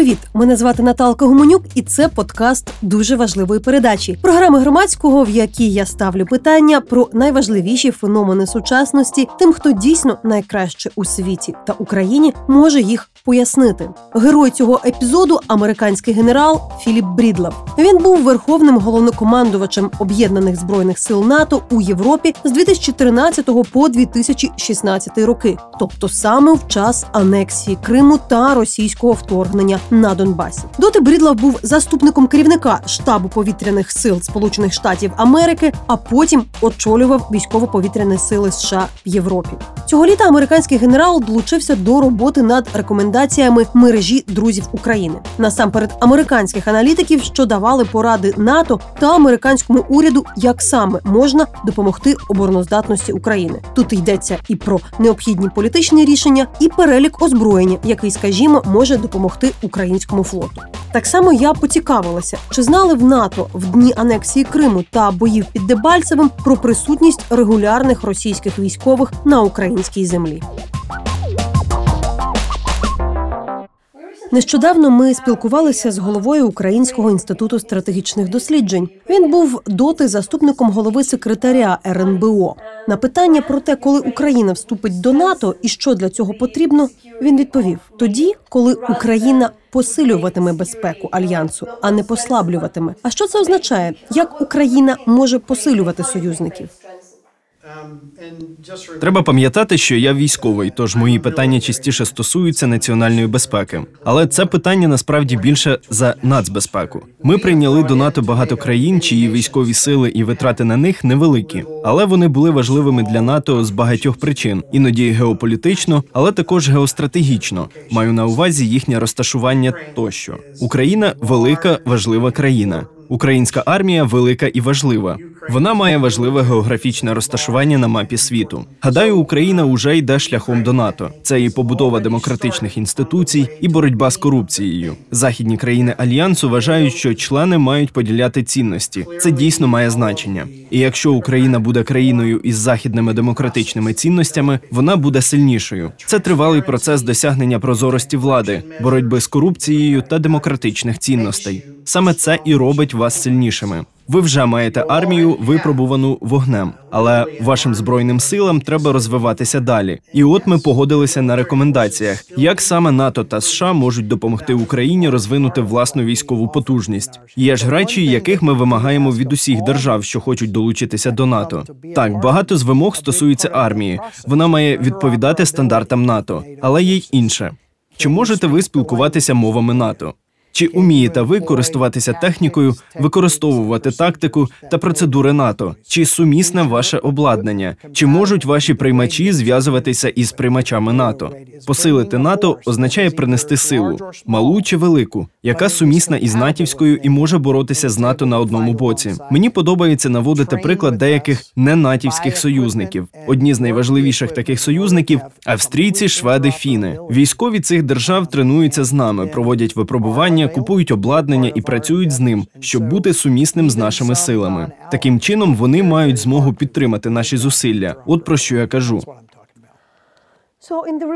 привіт! Мене звати Наталка Гуменюк, і це подкаст дуже важливої передачі програми громадського, в якій я ставлю питання про найважливіші феномени сучасності, тим, хто дійсно найкраще у світі та Україні може їх пояснити. Герой цього епізоду американський генерал Філіп Брідлав. Він був верховним головнокомандувачем об'єднаних збройних сил НАТО у Європі з 2013 по 2016 роки, тобто саме в час анексії Криму та російського вторгнення на Донбасі. Доти Брідлав був заступником керівника штабу повітряних сил Сполучених Штатів Америки, а потім очолював військово-повітряні сили США в Європі. Цього літа американський генерал долучився до роботи над рекомендаціями мережі друзів України насамперед американських аналітиків, що давали поради НАТО та американському уряду, як саме можна допомогти обороноздатності України. Тут йдеться і про необхідні політичні рішення, і перелік озброєння, який, скажімо, може допомогти українському флоту. Так само я поцікавилася, чи знали в НАТО в дні анексії Криму та боїв під Дебальцевим про присутність регулярних російських військових на українській землі. Нещодавно ми спілкувалися з головою Українського інституту стратегічних досліджень. Він був доти заступником голови секретаря РНБО. На питання про те, коли Україна вступить до НАТО і що для цього потрібно, він відповів: тоді, коли Україна посилюватиме безпеку альянсу, а не послаблюватиме. А що це означає? Як Україна може посилювати союзників? Треба пам'ятати, що я військовий, тож мої питання частіше стосуються національної безпеки. Але це питання насправді більше за нацбезпеку. Ми прийняли до НАТО багато країн, чиї військові сили і витрати на них невеликі, але вони були важливими для НАТО з багатьох причин, іноді геополітично, але також геостратегічно. Маю на увазі їхнє розташування тощо. Україна велика, важлива країна. Українська армія велика і важлива. Вона має важливе географічне розташування на мапі світу. Гадаю, Україна уже йде шляхом до НАТО. Це і побудова демократичних інституцій, і боротьба з корупцією. Західні країни альянсу вважають, що члени мають поділяти цінності. Це дійсно має значення. І якщо Україна буде країною із західними демократичними цінностями, вона буде сильнішою. Це тривалий процес досягнення прозорості влади, боротьби з корупцією та демократичних цінностей. Саме це і робить вас сильнішими. Ви вже маєте армію, випробувану вогнем, але вашим збройним силам треба розвиватися далі. І от ми погодилися на рекомендаціях, як саме НАТО та США можуть допомогти Україні розвинути власну військову потужність. Є ж речі, яких ми вимагаємо від усіх держав, що хочуть долучитися до НАТО. Так, багато з вимог стосується армії. Вона має відповідати стандартам НАТО, але є й інше. Чи можете ви спілкуватися мовами НАТО? Чи умієте ви користуватися технікою, використовувати тактику та процедури НАТО? Чи сумісне ваше обладнання? Чи можуть ваші приймачі зв'язуватися із приймачами НАТО? Посилити НАТО означає принести силу, малу чи велику, яка сумісна із натівською і може боротися з НАТО на одному боці. Мені подобається наводити приклад деяких ненатівських союзників. Одні з найважливіших таких союзників австрійці, шведи, фіни. Військові цих держав тренуються з нами, проводять випробування, купують обладнання і працюють з ним, щоб бути сумісним з нашими силами. Таким чином вони мають змогу підтримати наші зусилля. От про що я кажу.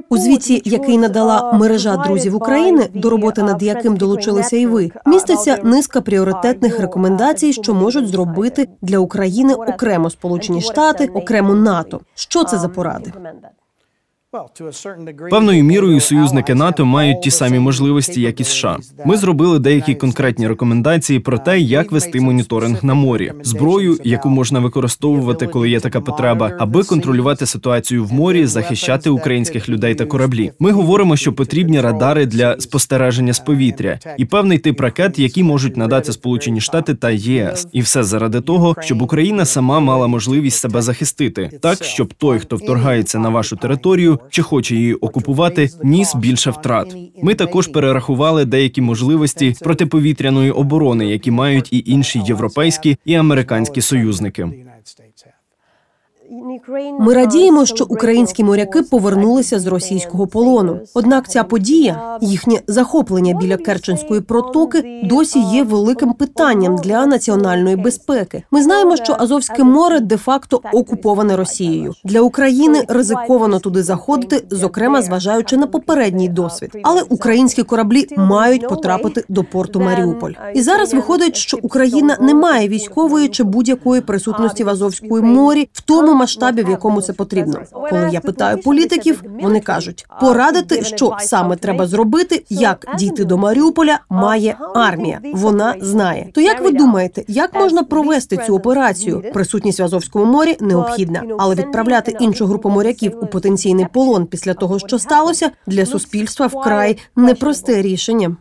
У звіті, який надала мережа друзів України, до роботи над яким долучилися і ви, міститься низка пріоритетних рекомендацій, що можуть зробити для України окремо Сполучені Штати, окремо НАТО. Що це за поради? Певною мірою союзники НАТО мають ті самі можливості, як і США. Ми зробили деякі конкретні рекомендації про те, як вести моніторинг на морі, зброю, яку можна використовувати, коли є така потреба, аби контролювати ситуацію в морі, захищати українських людей та кораблі. Ми говоримо, що потрібні радари для спостереження з повітря і певний тип ракет, які можуть надати Сполучені Штати та ЄС, і все заради того, щоб Україна сама мала можливість себе захистити, так щоб той, хто вторгається на вашу територію чи хоче її окупувати, ніс більше втрат. Ми також перерахували деякі можливості протиповітряної оборони, які мають і інші європейські і американські союзники. Ми радіємо, що українські моряки повернулися з російського полону. Однак ця подія, їхнє захоплення біля Керченської протоки, досі є великим питанням для національної безпеки. Ми знаємо, що Азовське море де-факто окуповане Росією. Для України ризиковано туди заходити, зокрема зважаючи на попередній досвід. Але українські кораблі мають потрапити до порту Маріуполь. І зараз виходить, що Україна не має військової чи будь-якої присутності в Азовському морі в тому масштабі, в якому це потрібно. Коли я питаю політиків, вони кажуть, порадити, що саме треба зробити, як дійти до Маріуполя, має армія. Вона знає. То як ви думаєте, як можна провести цю операцію? Присутність в Азовському морі необхідна, але відправляти іншу групу моряків у потенційний полон після того, що сталося, для суспільства вкрай непросте рішення.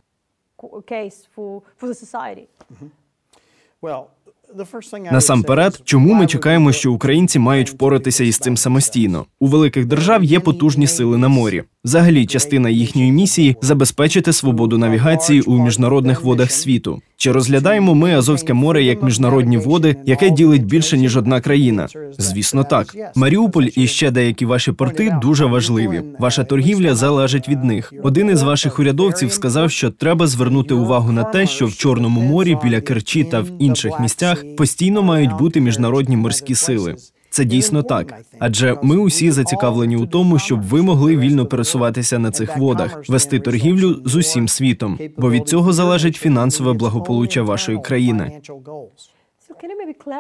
Насамперед, чому ми чекаємо, що українці мають впоратися із цим самостійно? У великих держав є потужні сили на морі. Взагалі, частина їхньої місії забезпечити свободу навігації у міжнародних водах світу. Чи розглядаємо ми Азовське море як міжнародні води, яке ділить більше ніж одна країна? Звісно, так. Маріуполь і ще деякі ваші порти дуже важливі. Ваша торгівля залежить від них. Один із ваших урядовців сказав, що треба звернути увагу на те, що в Чорному морі біля Керчі та в інших місцях постійно мають бути міжнародні морські сили. Це дійсно так, адже ми усі зацікавлені у тому, щоб ви могли вільно пересуватися на цих водах, вести торгівлю з усім світом, бо від цього залежить фінансове благополуччя вашої країни.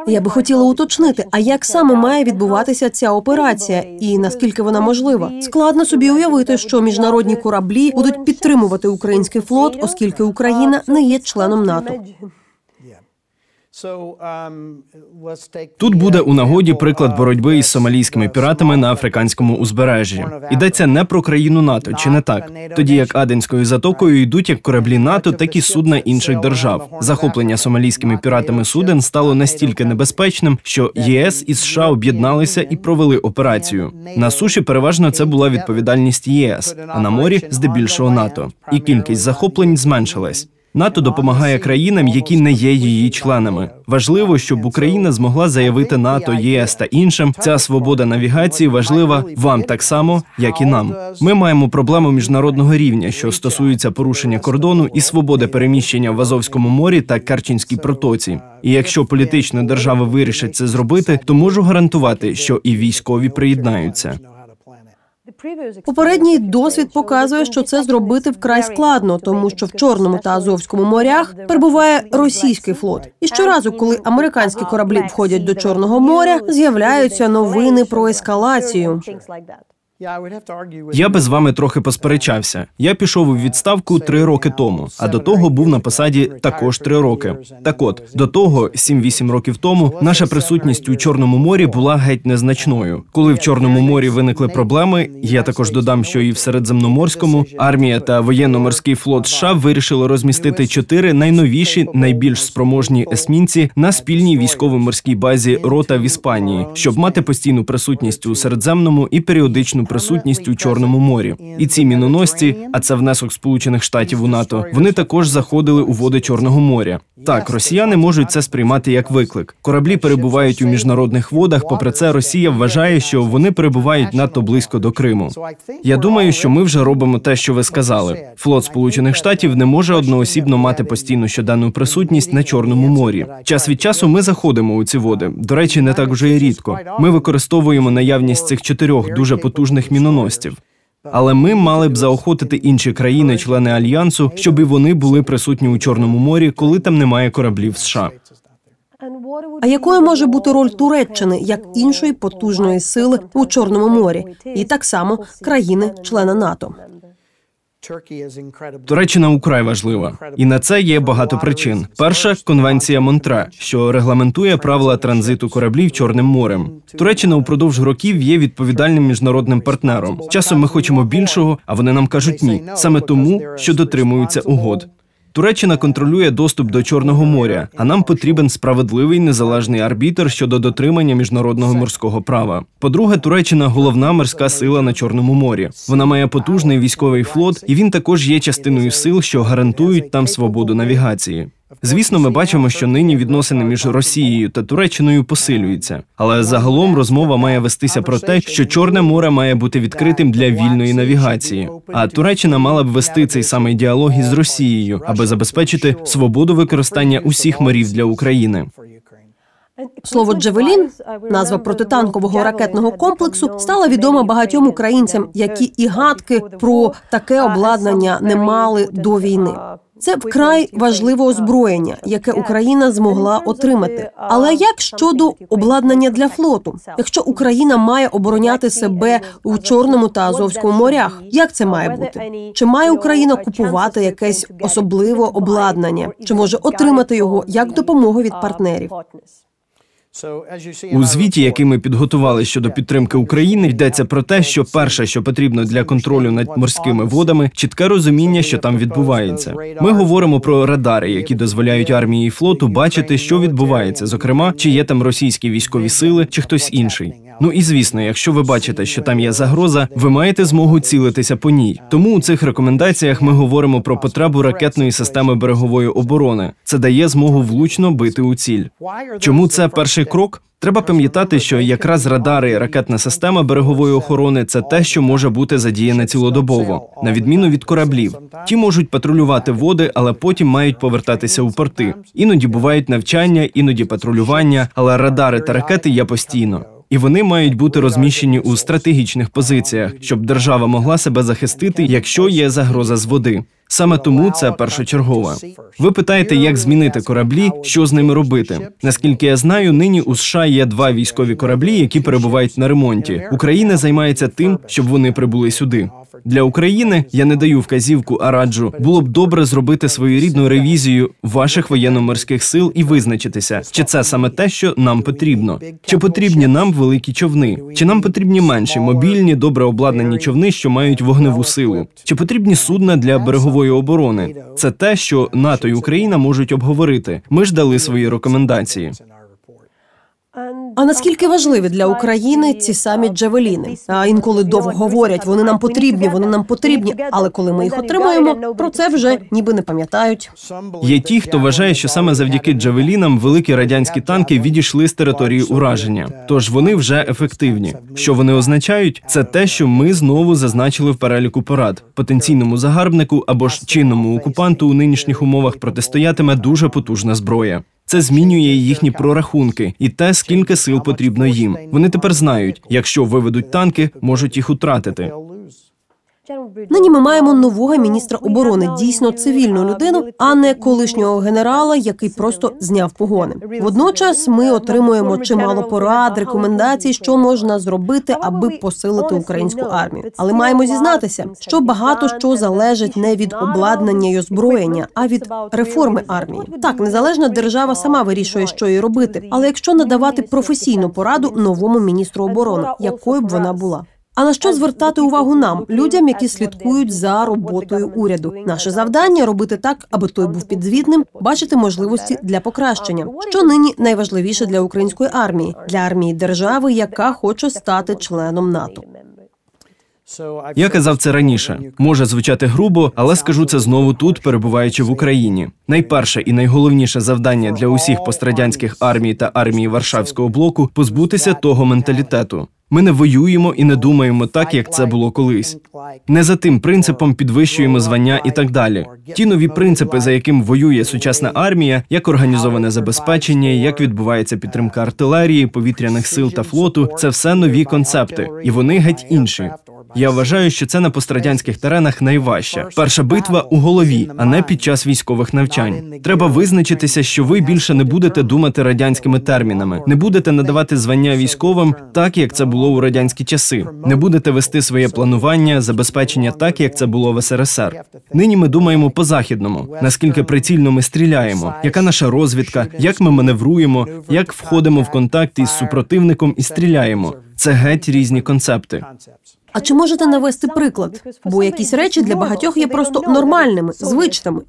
Я би хотіла уточнити, а як саме має відбуватися ця операція, і наскільки вона можлива? Складно собі уявити, що міжнародні кораблі будуть підтримувати український флот, оскільки Україна не є членом НАТО. Тут буде у нагоді приклад боротьби із сомалійськими піратами на африканському узбережжі. Йдеться не про країну НАТО, чи не так? Тоді як Аденською затокою йдуть як кораблі НАТО, так і судна інших держав. Захоплення сомалійськими піратами суден стало настільки небезпечним, що ЄС і США об'єдналися і провели операцію. На суші переважно це була відповідальність ЄС, а на морі здебільшого НАТО. І кількість захоплень зменшилась. НАТО допомагає країнам, які не є її членами. Важливо, щоб Україна змогла заявити НАТО, ЄС та іншим. Ця свобода навігації важлива вам так само, як і нам. Ми маємо проблему міжнародного рівня, що стосується порушення кордону і свободи переміщення в Азовському морі та Карчинській протоці. І якщо політична держава вирішить це зробити, то можу гарантувати, що і військові приєднаються. Попередній досвід показує, що це зробити вкрай складно, тому що в Чорному та Азовському морях перебуває російський флот. І щоразу, коли американські кораблі входять до Чорного моря, з'являються новини про ескалацію. Я би з вами трохи посперечався. Я пішов у відставку три роки тому, а до того був на посаді також три роки. Так от до того, 7-8 років тому, наша присутність у Чорному морі була геть незначною. Коли в Чорному морі виникли проблеми, я також додам, що і в Середземноморському армія та воєнно-морський флот США вирішили розмістити чотири найновіші, найбільш спроможні есмінці на спільній військово-морській базі рота в Іспанії, щоб мати постійну присутність у Середземному і періодичну присутність у Чорному морі. І ці міноносці, а це внесок Сполучених Штатів у НАТО. Вони також заходили у води Чорного моря. Так, росіяни можуть це сприймати як виклик. Кораблі перебувають у міжнародних водах. Попри це, Росія вважає, що вони перебувають надто близько до Криму. Я думаю, що ми вже робимо те, що ви сказали. Флот Сполучених Штатів не може одноосібно мати постійну щоденну присутність на Чорному морі. Час від часу ми заходимо у ці води. До речі, не так вже й рідко. Ми використовуємо наявність цих чотирьох дуже потужних міноносців. Але ми мали б заохотити інші країни-члени альянсу, щоб і вони були присутні у Чорному морі, коли там немає кораблів США. А якою може бути роль Туреччини як іншої потужної сили у Чорному морі, і так само країни-члена НАТО? Туреччина украй важлива, і на це є багато причин. Перша конвенція Монтре, що регламентує правила транзиту кораблів Чорним морем. Туреччина упродовж років є відповідальним міжнародним партнером. Часом ми хочемо більшого, а вони нам кажуть ні, саме тому, що дотримуються угод. Туреччина контролює доступ до Чорного моря, а нам потрібен справедливий незалежний арбітр щодо дотримання міжнародного морського права. По-друге, Туреччина головна морська сила на Чорному морі. Вона має потужний військовий флот, і він також є частиною сил, що гарантують там свободу навігації. Звісно, ми бачимо, що нині відносини між Росією та Туреччиною посилюються, але загалом розмова має вестися про те, що Чорне море має бути відкритим для вільної навігації. А Туреччина мала б вести цей самий діалог із Росією, аби забезпечити свободу використання усіх морів для України. Слово Джевелін, назва протитанкового ракетного комплексу, стала відома багатьом українцям, які і гадки про таке обладнання не мали до війни. Це вкрай важливе озброєння, яке Україна змогла отримати. Але як щодо обладнання для флоту, якщо Україна має обороняти себе у Чорному та Азовському морях, як це має бути? Чи має Україна купувати якесь особливе обладнання? Чи може отримати його як допомогу від партнерів? У звіті, який ми підготували щодо підтримки України, йдеться про те, що перше, що потрібно для контролю над морськими водами, чітке розуміння, що там відбувається. Ми говоримо про радари, які дозволяють армії і флоту бачити, що відбувається, зокрема, чи є там російські військові сили, чи хтось інший. Ну і звісно, якщо ви бачите, що там є загроза, ви маєте змогу цілитися по ній. Тому у цих рекомендаціях ми говоримо про потребу ракетної системи берегової оборони. Це дає змогу влучно бити у ціль. Чому це перший крок? Треба пам'ятати, що якраз радари і ракетна система берегової охорони це те, що може бути задіяне цілодобово, на відміну від кораблів. Ті можуть патрулювати води, але потім мають повертатися у порти. Іноді бувають навчання, іноді патрулювання, але радари та ракети є постійно. І вони мають бути розміщені у стратегічних позиціях, щоб держава могла себе захистити, якщо є загроза з води. Саме тому це першочергове. Ви питаєте, як змінити кораблі, що з ними робити? Наскільки я знаю, нині у США є два військові кораблі, які перебувають на ремонті. Україна займається тим, щоб вони прибули сюди. Для України я не даю вказівку, а раджу було б добре зробити своєрідну ревізію ваших воєнно-морських сил і визначитися, чи це саме те, що нам потрібно, чи потрібні нам великі човни, чи нам потрібні менші мобільні, добре обладнані човни, що мають вогневу силу, чи потрібні судна для берегової оборони. Це те, що НАТО і Україна можуть обговорити. Ми ж дали свої рекомендації. А наскільки важливі для України ці самі джавеліни? А інколи довго говорять, вони нам потрібні, вони нам потрібні. Але коли ми їх отримуємо, про це вже ніби не пам'ятають. Є ті, хто вважає, що саме завдяки джавелінам великі радянські танки відійшли з території ураження, тож вони вже ефективні. Що вони означають? Це те, що ми знову зазначили в переліку порад потенційному загарбнику або ж чинному окупанту у нинішніх умовах протистоятиме дуже потужна зброя. Це змінює їхні прорахунки і те, скільки сил потрібно їм. Вони тепер знають, якщо виведуть танки, можуть їх втратити. Нині ми маємо нового міністра оборони, дійсно цивільну людину, а не колишнього генерала, який просто зняв погони. Водночас ми отримуємо чимало порад, рекомендацій, що можна зробити, аби посилити українську армію. Але маємо зізнатися, що багато що залежить не від обладнання й озброєння, а від реформи армії. Так, незалежна держава сама вирішує, що їй робити. Але якщо надавати професійну пораду новому міністру оборони, якою б вона була. А на що звертати увагу нам, людям, які слідкують за роботою уряду? Наше завдання робити так, аби той був підзвітним, бачити можливості для покращення, що нині найважливіше для української армії, для армії держави, яка хоче стати членом НАТО. Я казав це раніше. Може звучати грубо, але скажу це знову тут, перебуваючи в Україні. Найперше і найголовніше завдання для усіх пострадянських армій та армії Варшавського блоку позбутися того менталітету. Ми не воюємо і не думаємо так, як це було колись. Не за тим принципом підвищуємо звання і так далі. Ті нові принципи, за яким воює сучасна армія, як організоване забезпечення, як відбувається підтримка артилерії, повітряних сил та флоту, це все нові концепти, і вони геть інші. Я вважаю, що це на пострадянських теренах найважче. Перша битва у голові, а не під час військових навчань. Треба визначитися, що ви більше не будете думати радянськими термінами, не будете надавати звання військовим так, як це було у радянські часи. Не будете вести своє планування, забезпечення так, як це було в СРСР. Нині ми думаємо по західному, наскільки прицільно ми стріляємо, яка наша розвідка, як ми маневруємо, як входимо в контакт із супротивником і стріляємо. Це геть різні концепти. А чи можете навести приклад? Бо якісь речі для багатьох є просто нормальними, звичними.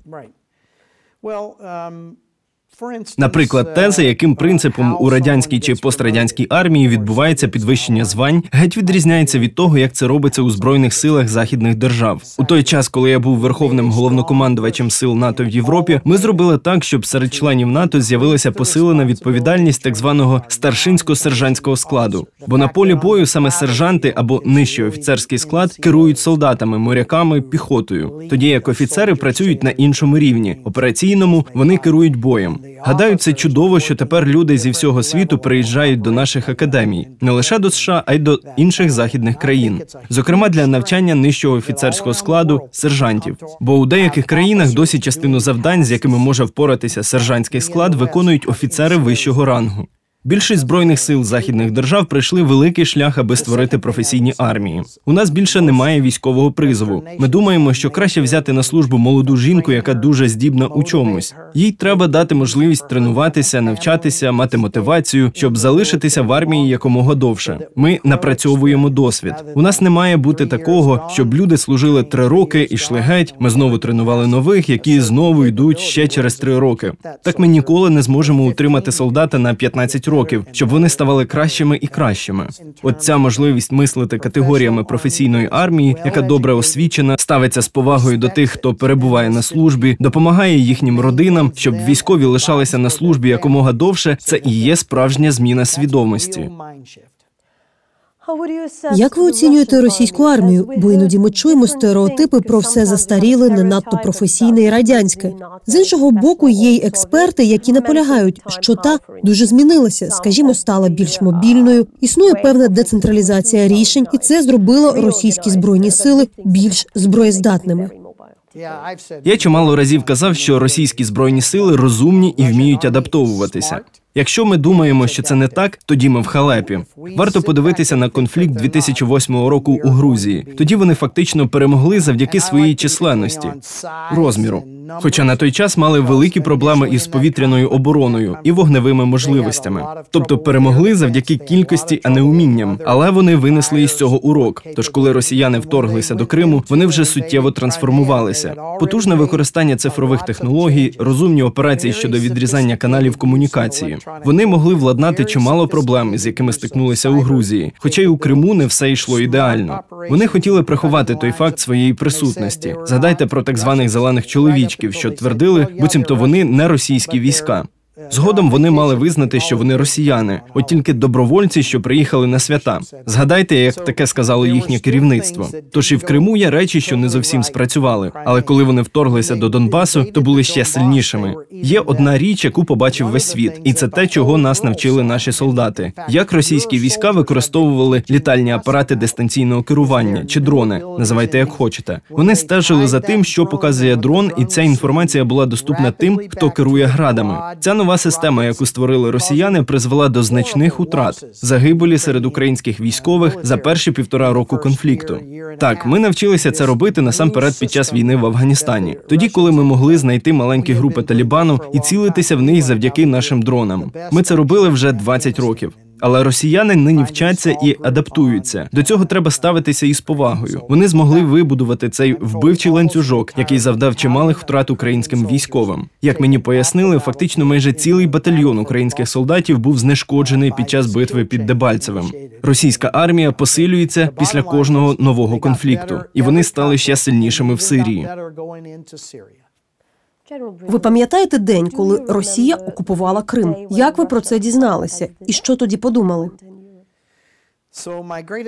Наприклад, те, за яким принципом у радянській чи пострадянській армії відбувається підвищення звань, геть відрізняється від того, як це робиться у збройних силах західних держав. У той час, коли я був верховним головнокомандувачем сил НАТО в Європі, ми зробили так, щоб серед членів НАТО з'явилася посилена відповідальність так званого старшинсько-сержантського складу. Бо на полі бою саме сержанти або нижчий офіцерський склад керують солдатами, моряками, піхотою, тоді як офіцери працюють на іншому рівні операційному, вони керують боєм. Гадаю, це чудово, що тепер люди зі всього світу приїжджають до наших академій, не лише до США, а й до інших західних країн, зокрема для навчання нижчого офіцерського складу сержантів. Бо у деяких країнах досі частину завдань, з якими може впоратися сержантський склад, виконують офіцери вищого рангу. Більшість збройних сил західних держав пройшли великий шлях, аби створити професійні армії. У нас більше немає військового призову. Ми думаємо, що краще взяти на службу молоду жінку, яка дуже здібна у чомусь. Їй треба дати можливість тренуватися, навчатися, мати мотивацію, щоб залишитися в армії якомога довше. Ми напрацьовуємо досвід. У нас не має бути такого, щоб люди служили три роки і йшли геть. Ми знову тренували нових, які знову йдуть ще через три роки. Так ми ніколи не зможемо утримати солдата на 15 років років, щоб вони ставали кращими і кращими. От ця можливість мислити категоріями професійної армії, яка добре освічена, ставиться з повагою до тих, хто перебуває на службі, допомагає їхнім родинам, щоб військові лишалися на службі якомога довше. Це і є справжня зміна свідомості. Як ви оцінюєте російську армію? Бо іноді ми чуємо стереотипи про все застаріле, не надто професійне і радянське. З іншого боку, є й експерти, які наполягають, що та дуже змінилася, скажімо, стала більш мобільною. Існує певна децентралізація рішень, і це зробило російські збройні сили більш зброєздатними. Я чимало разів казав, що російські збройні сили розумні і вміють адаптовуватися. Якщо ми думаємо, що це не так, тоді ми в халепі. Варто подивитися на конфлікт 2008 року у Грузії. Тоді вони фактично перемогли завдяки своїй численності розміру. Хоча на той час мали великі проблеми із повітряною обороною і вогневими можливостями, тобто перемогли завдяки кількості, а не умінням. Але вони винесли із цього урок. Тож, коли росіяни вторглися до Криму, вони вже суттєво трансформувалися. Потужне використання цифрових технологій, розумні операції щодо відрізання каналів комунікації. Вони могли владнати чимало проблем, з якими стикнулися у Грузії. Хоча й у Криму не все йшло ідеально. Вони хотіли приховати той факт своєї присутності. Згадайте про так званих зелених чоловічків, що твердили, буцімто вони не російські війська. Згодом вони мали визнати, що вони росіяни, от тільки добровольці, що приїхали на свята. Згадайте, як таке сказало їхнє керівництво. Тож і в Криму є речі, що не зовсім спрацювали. Але коли вони вторглися до Донбасу, то були ще сильнішими. Є одна річ, яку побачив весь світ, і це те, чого нас навчили наші солдати. Як російські війська використовували літальні апарати дистанційного керування чи дрони, називайте як хочете. Вони стежили за тим, що показує дрон, і ця інформація була доступна тим, хто керує градами. Ця нова система, яку створили росіяни, призвела до значних утрат загибелі серед українських військових за перші півтора року конфлікту. Так, ми навчилися це робити насамперед під час війни в Афганістані, тоді, коли ми могли знайти маленькі групи Талібану і цілитися в них завдяки нашим дронам. Ми це робили вже 20 років. Але росіяни нині вчаться і адаптуються. До цього треба ставитися із повагою. Вони змогли вибудувати цей вбивчий ланцюжок, який завдав чималих втрат українським військовим. Як мені пояснили, фактично майже цілий батальйон українських солдатів був знешкоджений під час битви під Дебальцевим. Російська армія посилюється після кожного нового конфлікту, і вони стали ще сильнішими в Сирії. Ви пам'ятаєте день, коли Росія окупувала Крим? Як ви про це дізналися? І що тоді подумали?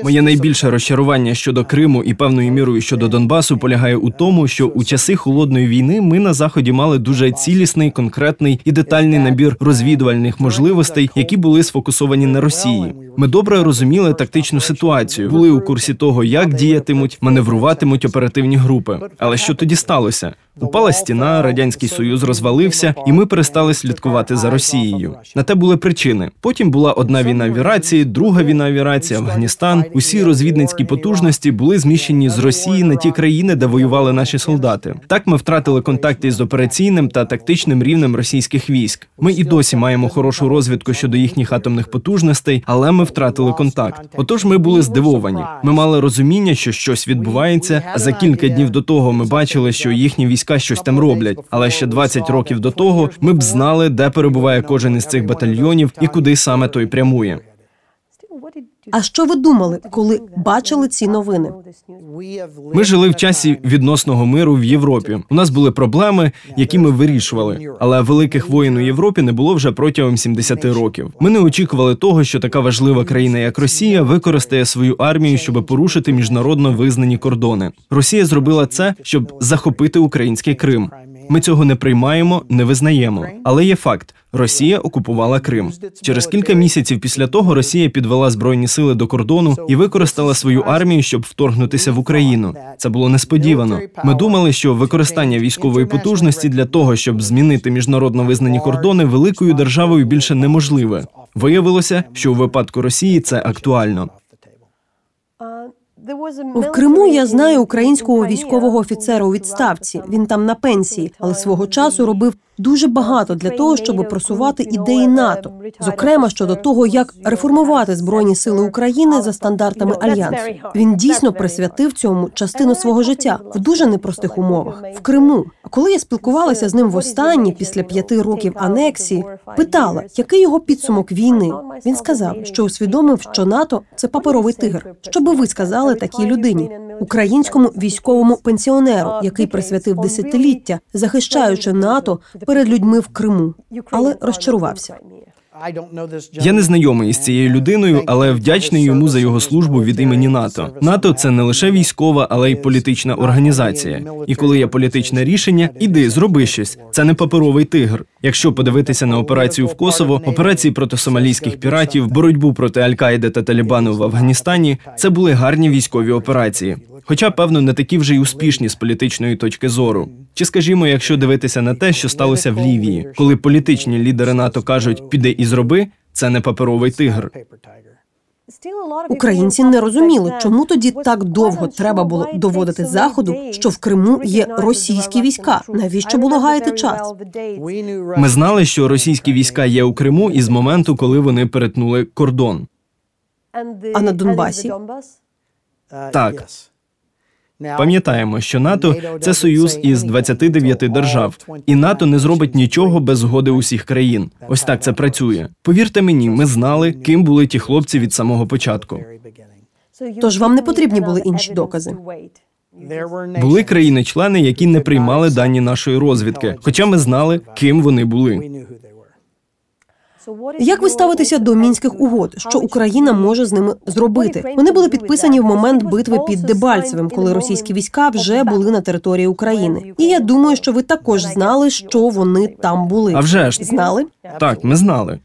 Моє найбільше розчарування щодо Криму і певною мірою щодо Донбасу полягає у тому, що у часи холодної війни ми на заході мали дуже цілісний, конкретний і детальний набір розвідувальних можливостей, які були сфокусовані на Росії. Ми добре розуміли тактичну ситуацію, були у курсі того, як діятимуть, маневруватимуть оперативні групи. Але що тоді сталося? Упала стіна, радянський союз розвалився, і ми перестали слідкувати за Росією. На те були причини. Потім була одна війна в Ірації, друга війна в Ірації, Афганістан. Усі розвідницькі потужності були зміщені з Росії на ті країни, де воювали наші солдати. Так ми втратили контакти з операційним та тактичним рівнем російських військ. Ми і досі маємо хорошу розвідку щодо їхніх атомних потужностей, але ми втратили контакт. Отож, ми були здивовані. Ми мали розуміння, що щось відбувається. А за кілька днів до того ми бачили, що їхні війська війська щось там роблять. Але ще 20 років до того ми б знали, де перебуває кожен із цих батальйонів і куди саме той прямує. А що ви думали, коли бачили ці новини? Ми жили в часі відносного миру в Європі. У нас були проблеми, які ми вирішували. Але великих воєн у Європі не було вже протягом 70 років. Ми не очікували того, що така важлива країна, як Росія, використає свою армію, щоб порушити міжнародно визнані кордони. Росія зробила це, щоб захопити український Крим. Ми цього не приймаємо, не визнаємо. Але є факт: Росія окупувала Крим. Через кілька місяців після того Росія підвела збройні сили до кордону і використала свою армію, щоб вторгнутися в Україну. Це було несподівано. Ми думали, що використання військової потужності для того, щоб змінити міжнародно визнані кордони, великою державою більше неможливе. Виявилося, що у випадку Росії це актуально. В Криму я знаю українського військового офіцера у відставці. Він там на пенсії, але свого часу робив дуже багато для того, щоб просувати ідеї НАТО, зокрема щодо того, як реформувати збройні сили України за стандартами альянсу. Він дійсно присвятив цьому частину свого життя в дуже непростих умовах. В Криму. А коли я спілкувалася з ним востаннє після п'яти років анексії, питала, який його підсумок війни. Він сказав, що усвідомив, що НАТО це паперовий тигр. Що би ви сказали такій людині, українському військовому пенсіонеру, який присвятив десятиліття, захищаючи НАТО перед людьми в Криму, але розчарувався. Я не знайомий із цією людиною, але вдячний йому за його службу від імені НАТО. НАТО це не лише військова, але й політична організація. І коли є політичне рішення, іди зроби щось. Це не паперовий тигр. Якщо подивитися на операцію в Косово, операції проти сомалійських піратів, боротьбу проти Аль-Каїди та Талібану в Афганістані, це були гарні військові операції. Хоча, певно, не такі вже й успішні з політичної точки зору. Чи скажімо, якщо дивитися на те, що сталося в Лівії, коли політичні лідери НАТО кажуть піди і зроби, це не паперовий тигр. Українці не розуміли, чому тоді так довго треба було доводити заходу, що в Криму є російські війська. Навіщо було гаяти час? Ми знали, що російські війська є у Криму із моменту, коли вони перетнули кордон. А на Донбасі? Так. Пам'ятаємо, що НАТО це союз із 29 держав, і НАТО не зробить нічого без згоди усіх країн. Ось так це працює. Повірте мені, ми знали, ким були ті хлопці від самого початку. Тож вам не потрібні були інші докази. Були країни-члени, які не приймали дані нашої розвідки, хоча ми знали, ким вони були. Як ви ставитеся до мінських угод, що Україна може з ними зробити? Вони були підписані в момент битви під Дебальцевим, коли російські війська вже були на території України. І я думаю, що ви також знали, що вони там були. А вже ж знали? Так, ми знали.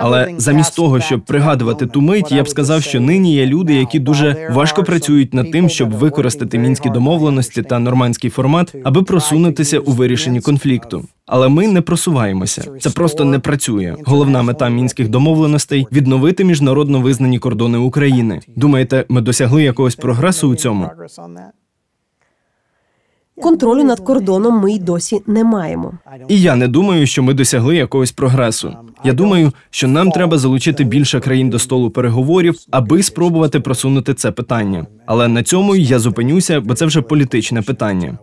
Але замість того, щоб пригадувати ту мить, я б сказав, що нині є люди, які дуже важко працюють над тим, щоб використати мінські домовленості та нормандський формат, аби просунутися у вирішенні конфлікту. Але ми не просуваємося. Це просто не працює. Головна мета мінських домовленостей відновити міжнародно визнані кордони України. Думаєте, ми досягли якогось прогресу у цьому? Контролю над кордоном ми й досі не маємо. І я не думаю, що ми досягли якогось прогресу. Я думаю, що нам треба залучити більше країн до столу переговорів, аби спробувати просунути це питання. Але на цьому я зупинюся, бо це вже політичне питання.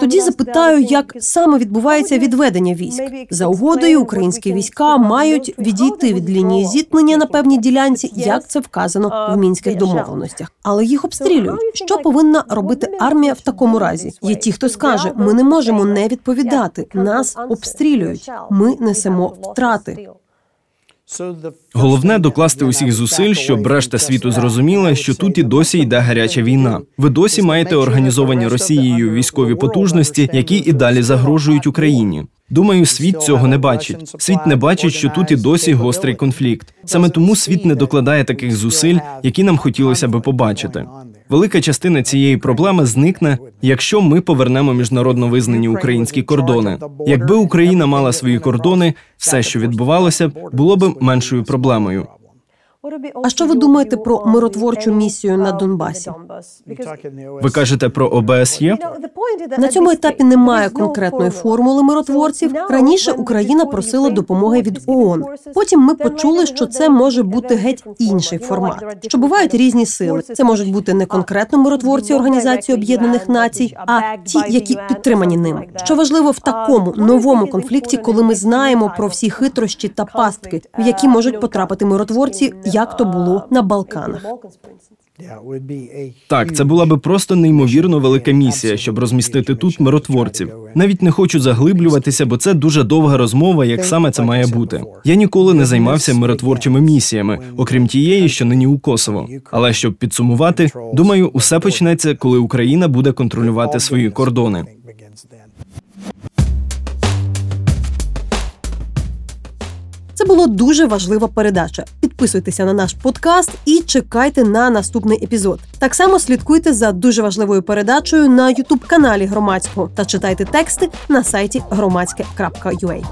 Тоді запитаю, як саме відбувається відведення військ за угодою. Українські війська мають відійти від лінії зіткнення на певній ділянці, як це вказано в мінських домовленостях, але їх обстрілюють. Що повинна робити армія в такому разі? Є ті, хто скаже: ми не можемо не відповідати. Нас обстрілюють. Ми несемо втрати. Головне докласти усіх зусиль, щоб решта світу зрозуміла, що тут і досі йде гаряча війна. Ви досі маєте організовані Росією військові потужності, які і далі загрожують Україні. Думаю, світ цього не бачить. Світ не бачить, що тут і досі гострий конфлікт. Саме тому світ не докладає таких зусиль, які нам хотілося би побачити. Велика частина цієї проблеми зникне, якщо ми повернемо міжнародно визнані українські кордони. Якби Україна мала свої кордони, все, що відбувалося, було б меншою проблемою. А що ви думаєте про миротворчу місію на Донбасі? Ви кажете про ОБСЄ? На цьому етапі немає конкретної формули миротворців. Раніше Україна просила допомоги від ООН. Потім ми почули, що це може бути геть інший формат. Що бувають різні сили. Це можуть бути не конкретно миротворці Організації Об'єднаних Націй, а ті, які підтримані ними. Що важливо в такому новому конфлікті, коли ми знаємо про всі хитрощі та пастки, в які можуть потрапити миротворці, як то було на Балканах. Так, це була би просто неймовірно велика місія, щоб розмістити тут миротворців. Навіть не хочу заглиблюватися, бо це дуже довга розмова, як саме це має бути. Я ніколи не займався миротворчими місіями, окрім тієї, що нині у Косово. Але щоб підсумувати, думаю, усе почнеться, коли Україна буде контролювати свої кордони. Це була дуже важлива передача. Підписуйтеся на наш подкаст і чекайте на наступний епізод. Так само слідкуйте за дуже важливою передачею на Ютуб каналі громадського та читайте тексти на сайті громадське.ua.